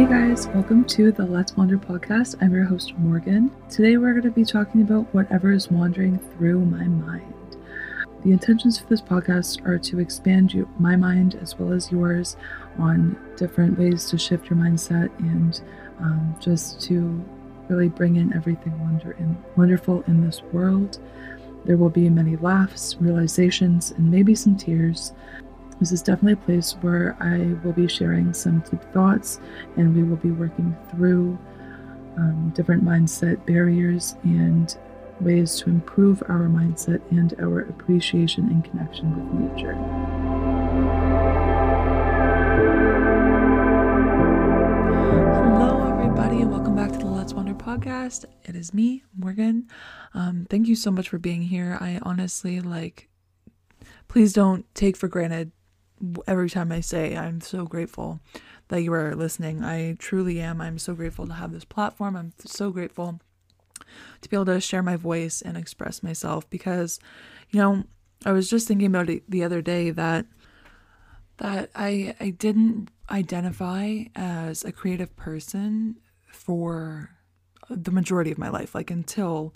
Hey guys, welcome to the Let's Wander podcast. I'm your host, Morgan. Today we're going to be talking about whatever is wandering through my mind. The intentions for this podcast are to expand you, my mind as well as yours on different ways to shift your mindset and um, just to really bring in everything wonder and wonderful in this world. There will be many laughs, realizations, and maybe some tears. This is definitely a place where I will be sharing some deep thoughts and we will be working through um, different mindset barriers and ways to improve our mindset and our appreciation and connection with nature. Hello, everybody, and welcome back to the Let's Wander podcast. It is me, Morgan. Um, thank you so much for being here. I honestly like, please don't take for granted every time I say I'm so grateful that you are listening. I truly am. I'm so grateful to have this platform. I'm so grateful to be able to share my voice and express myself because, you know, I was just thinking about it the other day that that I I didn't identify as a creative person for the majority of my life, like until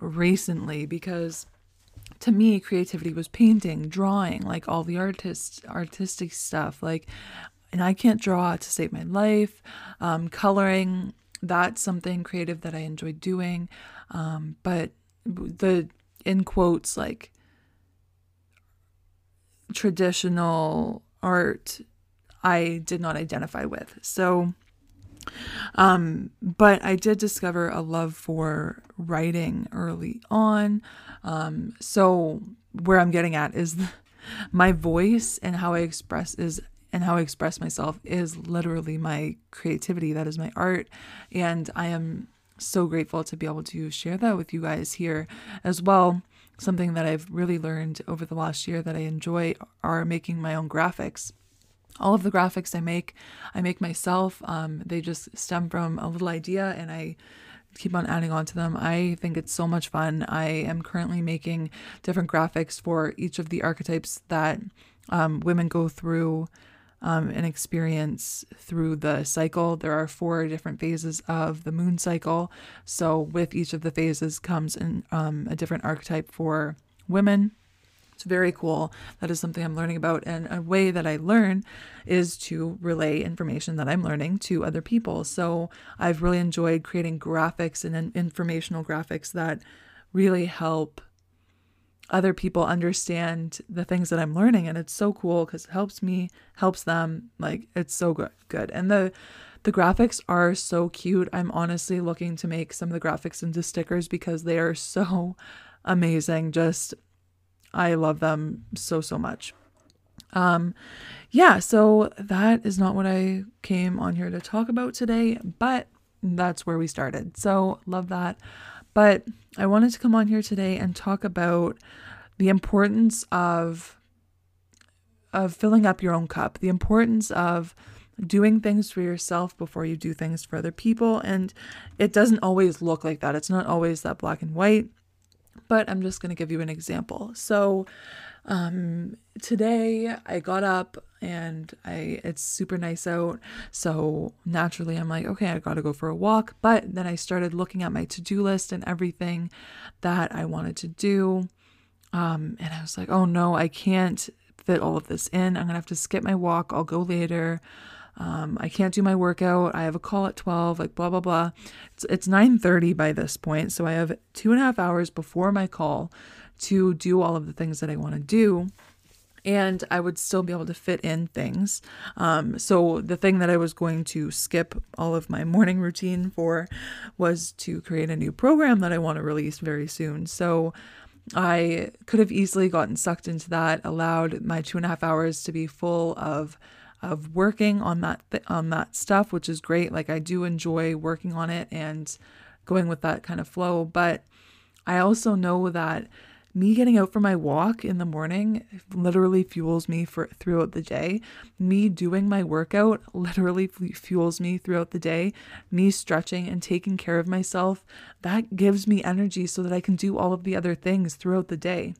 recently, because to me creativity was painting drawing like all the artists artistic stuff like and i can't draw to save my life um, coloring that's something creative that i enjoy doing um, but the in quotes like traditional art i did not identify with. So um, but I did discover a love for writing early on. Um, so where I'm getting at is the, my voice and how I express is and how I express myself is literally my creativity. That is my art, and I am so grateful to be able to share that with you guys here as well. Something that I've really learned over the last year that I enjoy are making my own graphics all of the graphics I make, I make myself. Um, they just stem from a little idea and I keep on adding on to them. I think it's so much fun. I am currently making different graphics for each of the archetypes that um, women go through um, and experience through the cycle. There are four different phases of the moon cycle. So, with each of the phases comes in um, a different archetype for women. It's very cool. That is something I'm learning about. And a way that I learn is to relay information that I'm learning to other people. So I've really enjoyed creating graphics and informational graphics that really help other people understand the things that I'm learning and it's so cool cuz it helps me helps them like it's so good good and the the graphics are so cute I'm honestly looking to make some of the graphics into stickers because they are so amazing just I love them so, so much. Um, yeah, so that is not what I came on here to talk about today, but that's where we started. So, love that. But I wanted to come on here today and talk about the importance of of filling up your own cup, the importance of doing things for yourself before you do things for other people. And it doesn't always look like that. It's not always that black and white but I'm just going to give you an example. So, um, today I got up and I it's super nice out. So naturally I'm like, okay, I got to go for a walk, but then I started looking at my to-do list and everything that I wanted to do. Um, and I was like, oh no, I can't fit all of this in. I'm going to have to skip my walk. I'll go later um, I can't do my workout. I have a call at 12, like blah, blah, blah. It's, it's 9.30 by this point. So I have two and a half hours before my call to do all of the things that I want to do. And I would still be able to fit in things. Um, so the thing that I was going to skip all of my morning routine for was to create a new program that I want to release very soon. So I could have easily gotten sucked into that, allowed my two and a half hours to be full of of working on that th- on that stuff, which is great. Like I do enjoy working on it and going with that kind of flow, but I also know that me getting out for my walk in the morning literally fuels me for throughout the day. Me doing my workout literally fuels me throughout the day. Me stretching and taking care of myself, that gives me energy so that I can do all of the other things throughout the day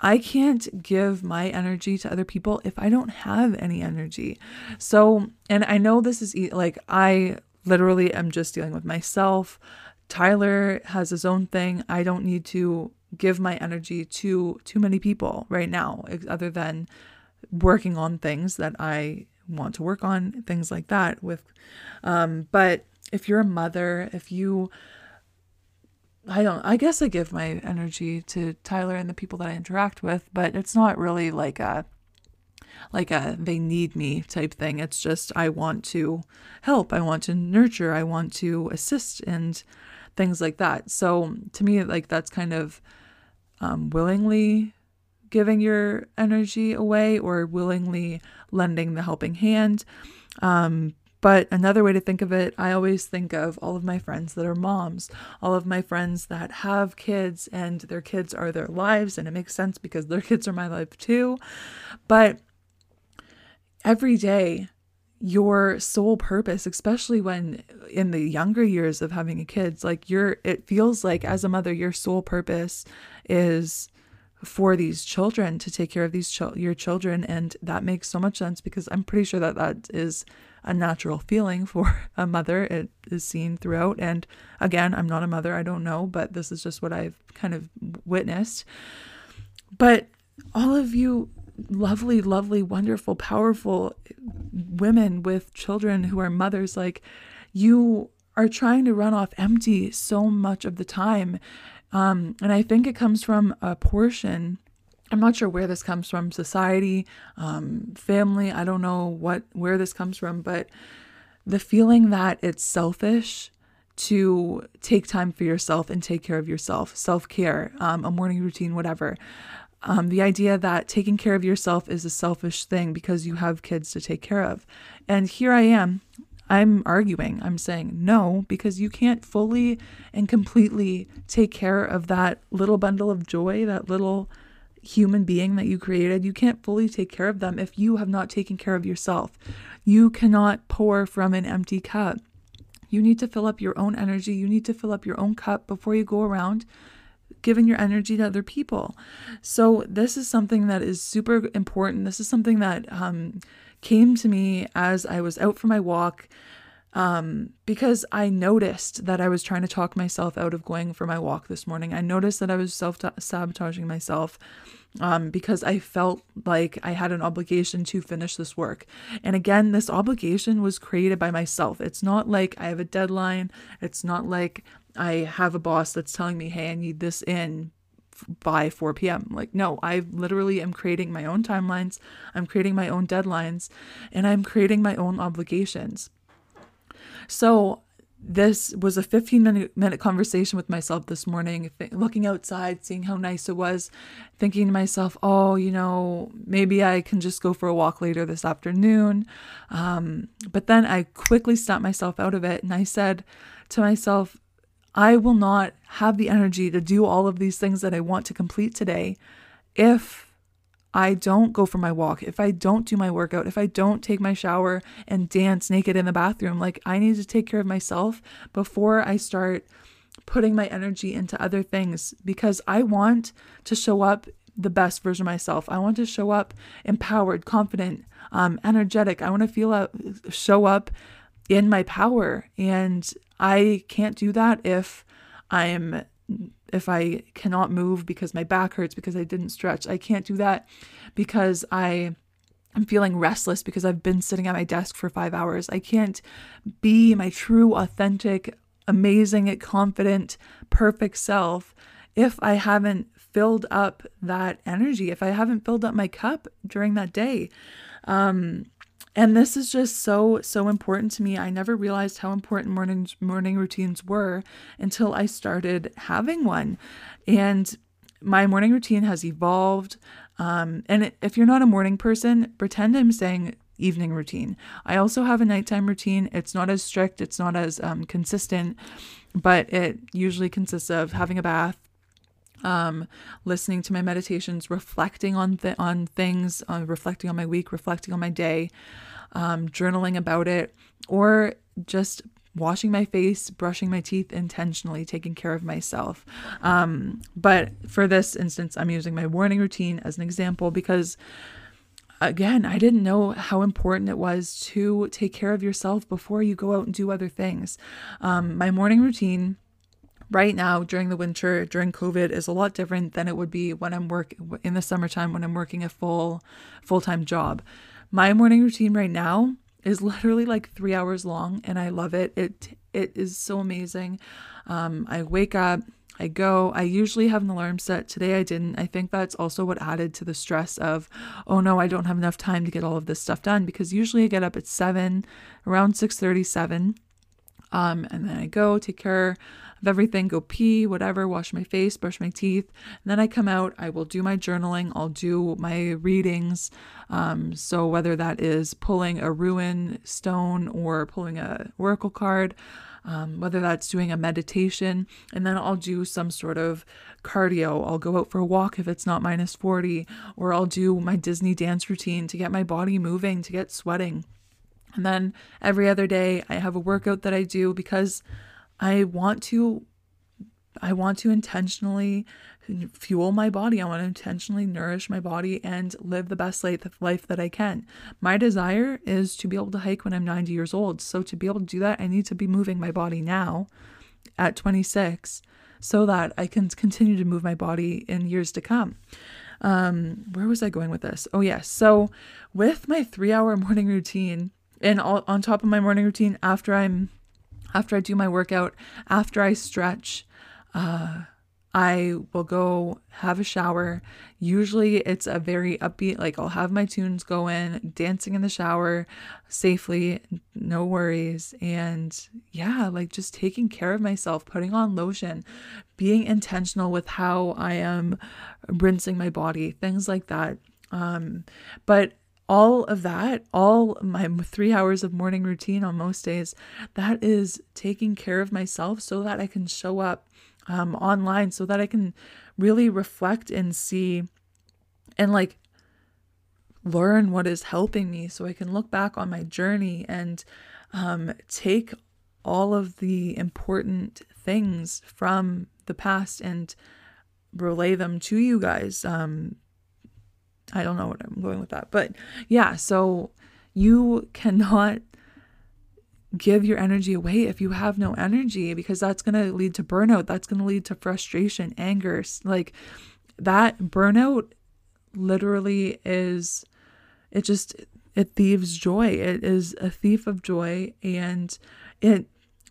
I can't give my energy to other people if I don't have any energy. So, and I know this is like, I literally am just dealing with myself. Tyler has his own thing. I don't need to give my energy to too many people right now, other than working on things that I want to work on, things like that. With, um, but if you're a mother, if you I don't I guess I give my energy to Tyler and the people that I interact with, but it's not really like a like a they need me type thing. It's just I want to help, I want to nurture, I want to assist and things like that. So to me like that's kind of um, willingly giving your energy away or willingly lending the helping hand. Um, but another way to think of it, I always think of all of my friends that are moms, all of my friends that have kids, and their kids are their lives. And it makes sense because their kids are my life too. But every day, your sole purpose, especially when in the younger years of having a kids, like your, it feels like as a mother, your sole purpose is for these children to take care of these ch- your children and that makes so much sense because i'm pretty sure that that is a natural feeling for a mother. It is seen throughout. And again, I'm not a mother, I don't know, but this is just what I've kind of witnessed. But all of you lovely, lovely, wonderful, powerful women with children who are mothers, like you are trying to run off empty so much of the time. Um, and I think it comes from a portion I'm not sure where this comes from society, um, family. I don't know what where this comes from, but the feeling that it's selfish to take time for yourself and take care of yourself, self care, um, a morning routine, whatever. Um, the idea that taking care of yourself is a selfish thing because you have kids to take care of. And here I am, I'm arguing. I'm saying no, because you can't fully and completely take care of that little bundle of joy, that little human being that you created, you can't fully take care of them if you have not taken care of yourself. You cannot pour from an empty cup. You need to fill up your own energy. You need to fill up your own cup before you go around giving your energy to other people. So, this is something that is super important. This is something that um, came to me as I was out for my walk um, because I noticed that I was trying to talk myself out of going for my walk this morning. I noticed that I was self sabotaging myself um, because I felt like I had an obligation to finish this work. And again, this obligation was created by myself. It's not like I have a deadline, it's not like I have a boss that's telling me, hey, I need this in by 4 p.m. Like, no, I literally am creating my own timelines, I'm creating my own deadlines, and I'm creating my own obligations. So this was a 15 minute, minute conversation with myself this morning, th- looking outside, seeing how nice it was, thinking to myself, oh, you know, maybe I can just go for a walk later this afternoon. Um, but then I quickly snapped myself out of it and I said to myself, I will not have the energy to do all of these things that I want to complete today if I don't go for my walk, if I don't do my workout, if I don't take my shower and dance naked in the bathroom, like I need to take care of myself before I start putting my energy into other things because I want to show up the best version of myself. I want to show up empowered, confident, um, energetic. I want to feel out, show up in my power. And I can't do that if I'm if I cannot move because my back hurts because I didn't stretch. I can't do that because I am feeling restless because I've been sitting at my desk for 5 hours. I can't be my true authentic amazing confident perfect self if I haven't filled up that energy, if I haven't filled up my cup during that day. Um, and this is just so so important to me. I never realized how important morning morning routines were until I started having one. And my morning routine has evolved. Um, and if you're not a morning person, pretend I'm saying evening routine. I also have a nighttime routine. It's not as strict, it's not as um, consistent, but it usually consists of having a bath, um, listening to my meditations, reflecting on th- on things, uh, reflecting on my week, reflecting on my day, um, journaling about it, or just washing my face, brushing my teeth intentionally, taking care of myself. Um, but for this instance, I'm using my morning routine as an example because again, I didn't know how important it was to take care of yourself before you go out and do other things. Um, my morning routine right now during the winter during covid is a lot different than it would be when i'm work in the summertime when i'm working a full full-time job my morning routine right now is literally like three hours long and i love it it it is so amazing um, i wake up I go. I usually have an alarm set. Today I didn't. I think that's also what added to the stress of, oh no, I don't have enough time to get all of this stuff done because usually I get up at 7, around 6:37. Um, and then I go take care of everything, go pee, whatever, wash my face, brush my teeth. And then I come out, I will do my journaling, I'll do my readings. Um, so whether that is pulling a rune stone or pulling a oracle card, um, whether that's doing a meditation, and then I'll do some sort of cardio. I'll go out for a walk if it's not minus 40, or I'll do my Disney dance routine to get my body moving, to get sweating. And then every other day, I have a workout that I do because I want to I want to intentionally fuel my body. I want to intentionally nourish my body and live the best life that I can. My desire is to be able to hike when I'm 90 years old. So to be able to do that, I need to be moving my body now at 26 so that I can continue to move my body in years to come. Um, where was I going with this? Oh, yes. So with my three hour morning routine, and all, on top of my morning routine, after I'm after I do my workout, after I stretch, uh, I will go have a shower. Usually it's a very upbeat, like I'll have my tunes going, dancing in the shower safely, no worries. And yeah, like just taking care of myself, putting on lotion, being intentional with how I am rinsing my body, things like that. Um, but all of that, all my three hours of morning routine on most days, that is taking care of myself so that I can show up um, online, so that I can really reflect and see and like learn what is helping me so I can look back on my journey and um, take all of the important things from the past and relay them to you guys. Um, I don't know what I'm going with that. But yeah, so you cannot give your energy away if you have no energy because that's going to lead to burnout. That's going to lead to frustration, anger. Like that burnout literally is, it just, it thieves joy. It is a thief of joy and it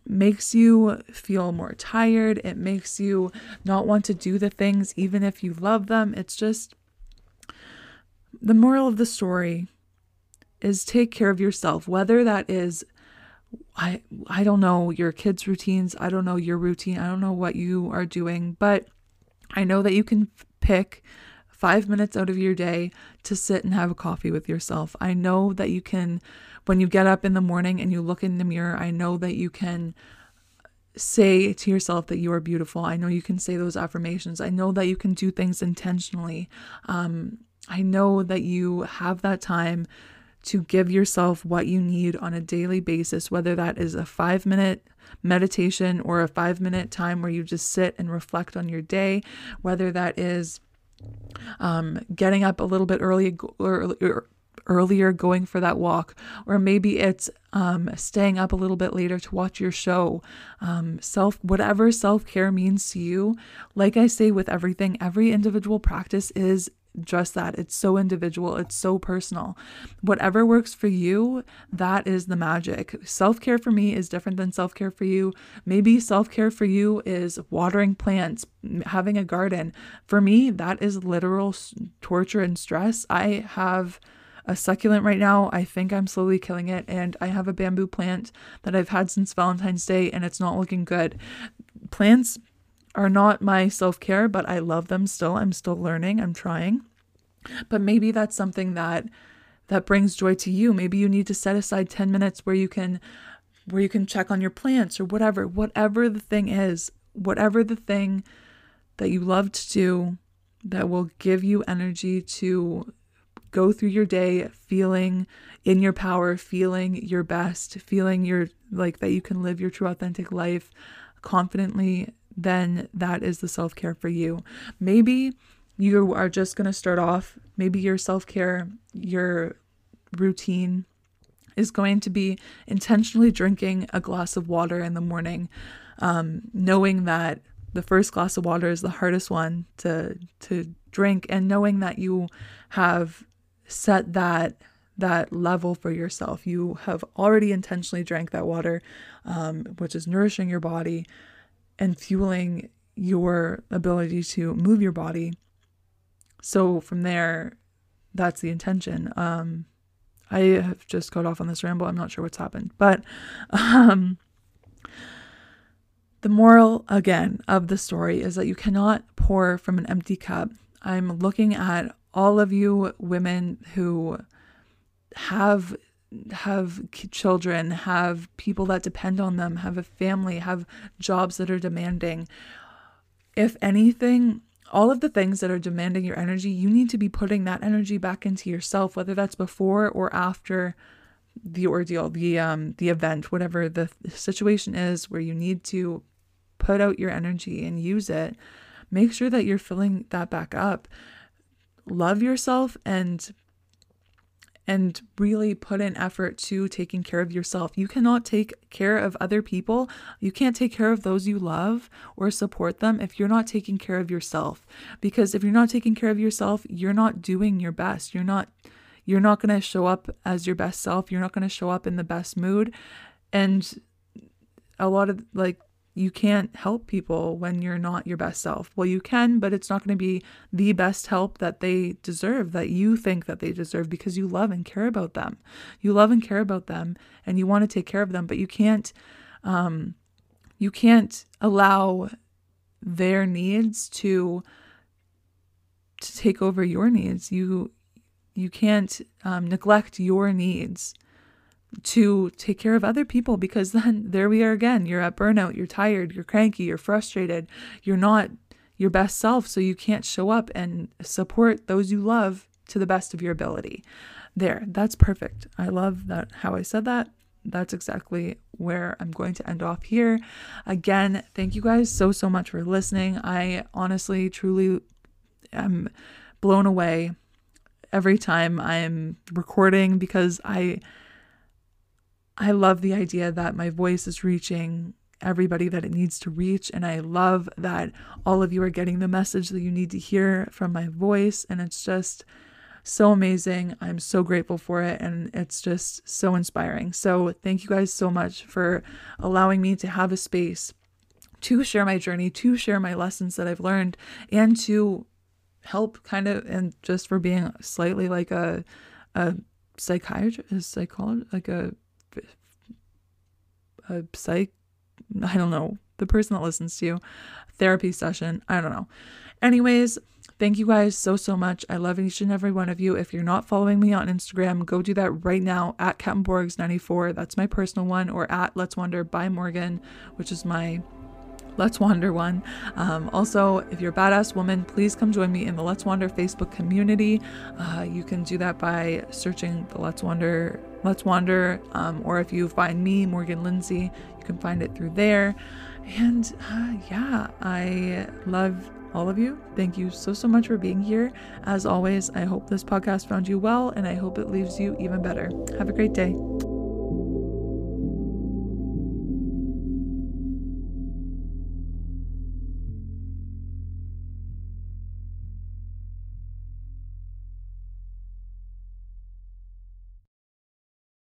makes you feel more tired. It makes you not want to do the things even if you love them. It's just, the moral of the story is take care of yourself, whether that is I I don't know your kids' routines, I don't know your routine, I don't know what you are doing, but I know that you can pick 5 minutes out of your day to sit and have a coffee with yourself. I know that you can when you get up in the morning and you look in the mirror, I know that you can say to yourself that you are beautiful. I know you can say those affirmations. I know that you can do things intentionally. Um, I know that you have that time to give yourself what you need on a daily basis, whether that is a five minute meditation or a five minute time where you just sit and reflect on your day, whether that is um, getting up a little bit early or, or earlier going for that walk or maybe it's um, staying up a little bit later to watch your show. Um, self whatever self-care means to you like i say with everything every individual practice is just that. It's so individual, it's so personal. Whatever works for you, that is the magic. Self care for me is different than self care for you. Maybe self care for you is watering plants, having a garden. For me, that is literal torture and stress. I have a succulent right now. I think I'm slowly killing it. And I have a bamboo plant that I've had since Valentine's Day and it's not looking good. Plants are not my self care, but I love them still. I'm still learning, I'm trying. But maybe that's something that that brings joy to you. Maybe you need to set aside 10 minutes where you can where you can check on your plants or whatever, whatever the thing is, whatever the thing that you love to do that will give you energy to go through your day feeling in your power, feeling your best, feeling your like that you can live your true authentic life confidently, then that is the self care for you. Maybe you are just going to start off, maybe your self care, your routine is going to be intentionally drinking a glass of water in the morning, um, knowing that the first glass of water is the hardest one to to drink, and knowing that you have set that that level for yourself. You have already intentionally drank that water, um, which is nourishing your body and fueling your ability to move your body. So from there, that's the intention. Um, I have just got off on this ramble. I'm not sure what's happened, but um, the moral again of the story is that you cannot pour from an empty cup. I'm looking at all of you women who have have children, have people that depend on them, have a family, have jobs that are demanding. If anything, all of the things that are demanding your energy, you need to be putting that energy back into yourself, whether that's before or after the ordeal, the um the event, whatever the situation is where you need to put out your energy and use it. Make sure that you're filling that back up. Love yourself and and really put in effort to taking care of yourself. You cannot take care of other people. You can't take care of those you love or support them if you're not taking care of yourself. Because if you're not taking care of yourself, you're not doing your best. You're not you're not going to show up as your best self. You're not going to show up in the best mood. And a lot of like you can't help people when you're not your best self. Well, you can, but it's not going to be the best help that they deserve, that you think that they deserve because you love and care about them. You love and care about them and you want to take care of them, but you can't um you can't allow their needs to to take over your needs. You you can't um, neglect your needs to take care of other people because then there we are again. You're at burnout, you're tired, you're cranky, you're frustrated, you're not your best self, so you can't show up and support those you love to the best of your ability. There, that's perfect. I love that how I said that. That's exactly where I'm going to end off here. Again, thank you guys so so much for listening. I honestly truly am blown away every time I'm recording because I I love the idea that my voice is reaching everybody that it needs to reach. And I love that all of you are getting the message that you need to hear from my voice. And it's just so amazing. I'm so grateful for it. And it's just so inspiring. So thank you guys so much for allowing me to have a space to share my journey, to share my lessons that I've learned, and to help kind of, and just for being slightly like a, a psychiatrist, psychologist, like a a psych I don't know, the person that listens to you, therapy session, I don't know. Anyways, thank you guys so so much. I love each and every one of you. If you're not following me on Instagram, go do that right now at Borgs94. That's my personal one, or at Let's Wander by Morgan, which is my Let's Wander one. Um, also, if you're a badass woman, please come join me in the Let's Wander Facebook community. Uh, you can do that by searching the Let's Wander Let's Wander, um, or if you find me, Morgan Lindsay, you can find it through there. And uh, yeah, I love all of you. Thank you so, so much for being here. As always, I hope this podcast found you well, and I hope it leaves you even better. Have a great day.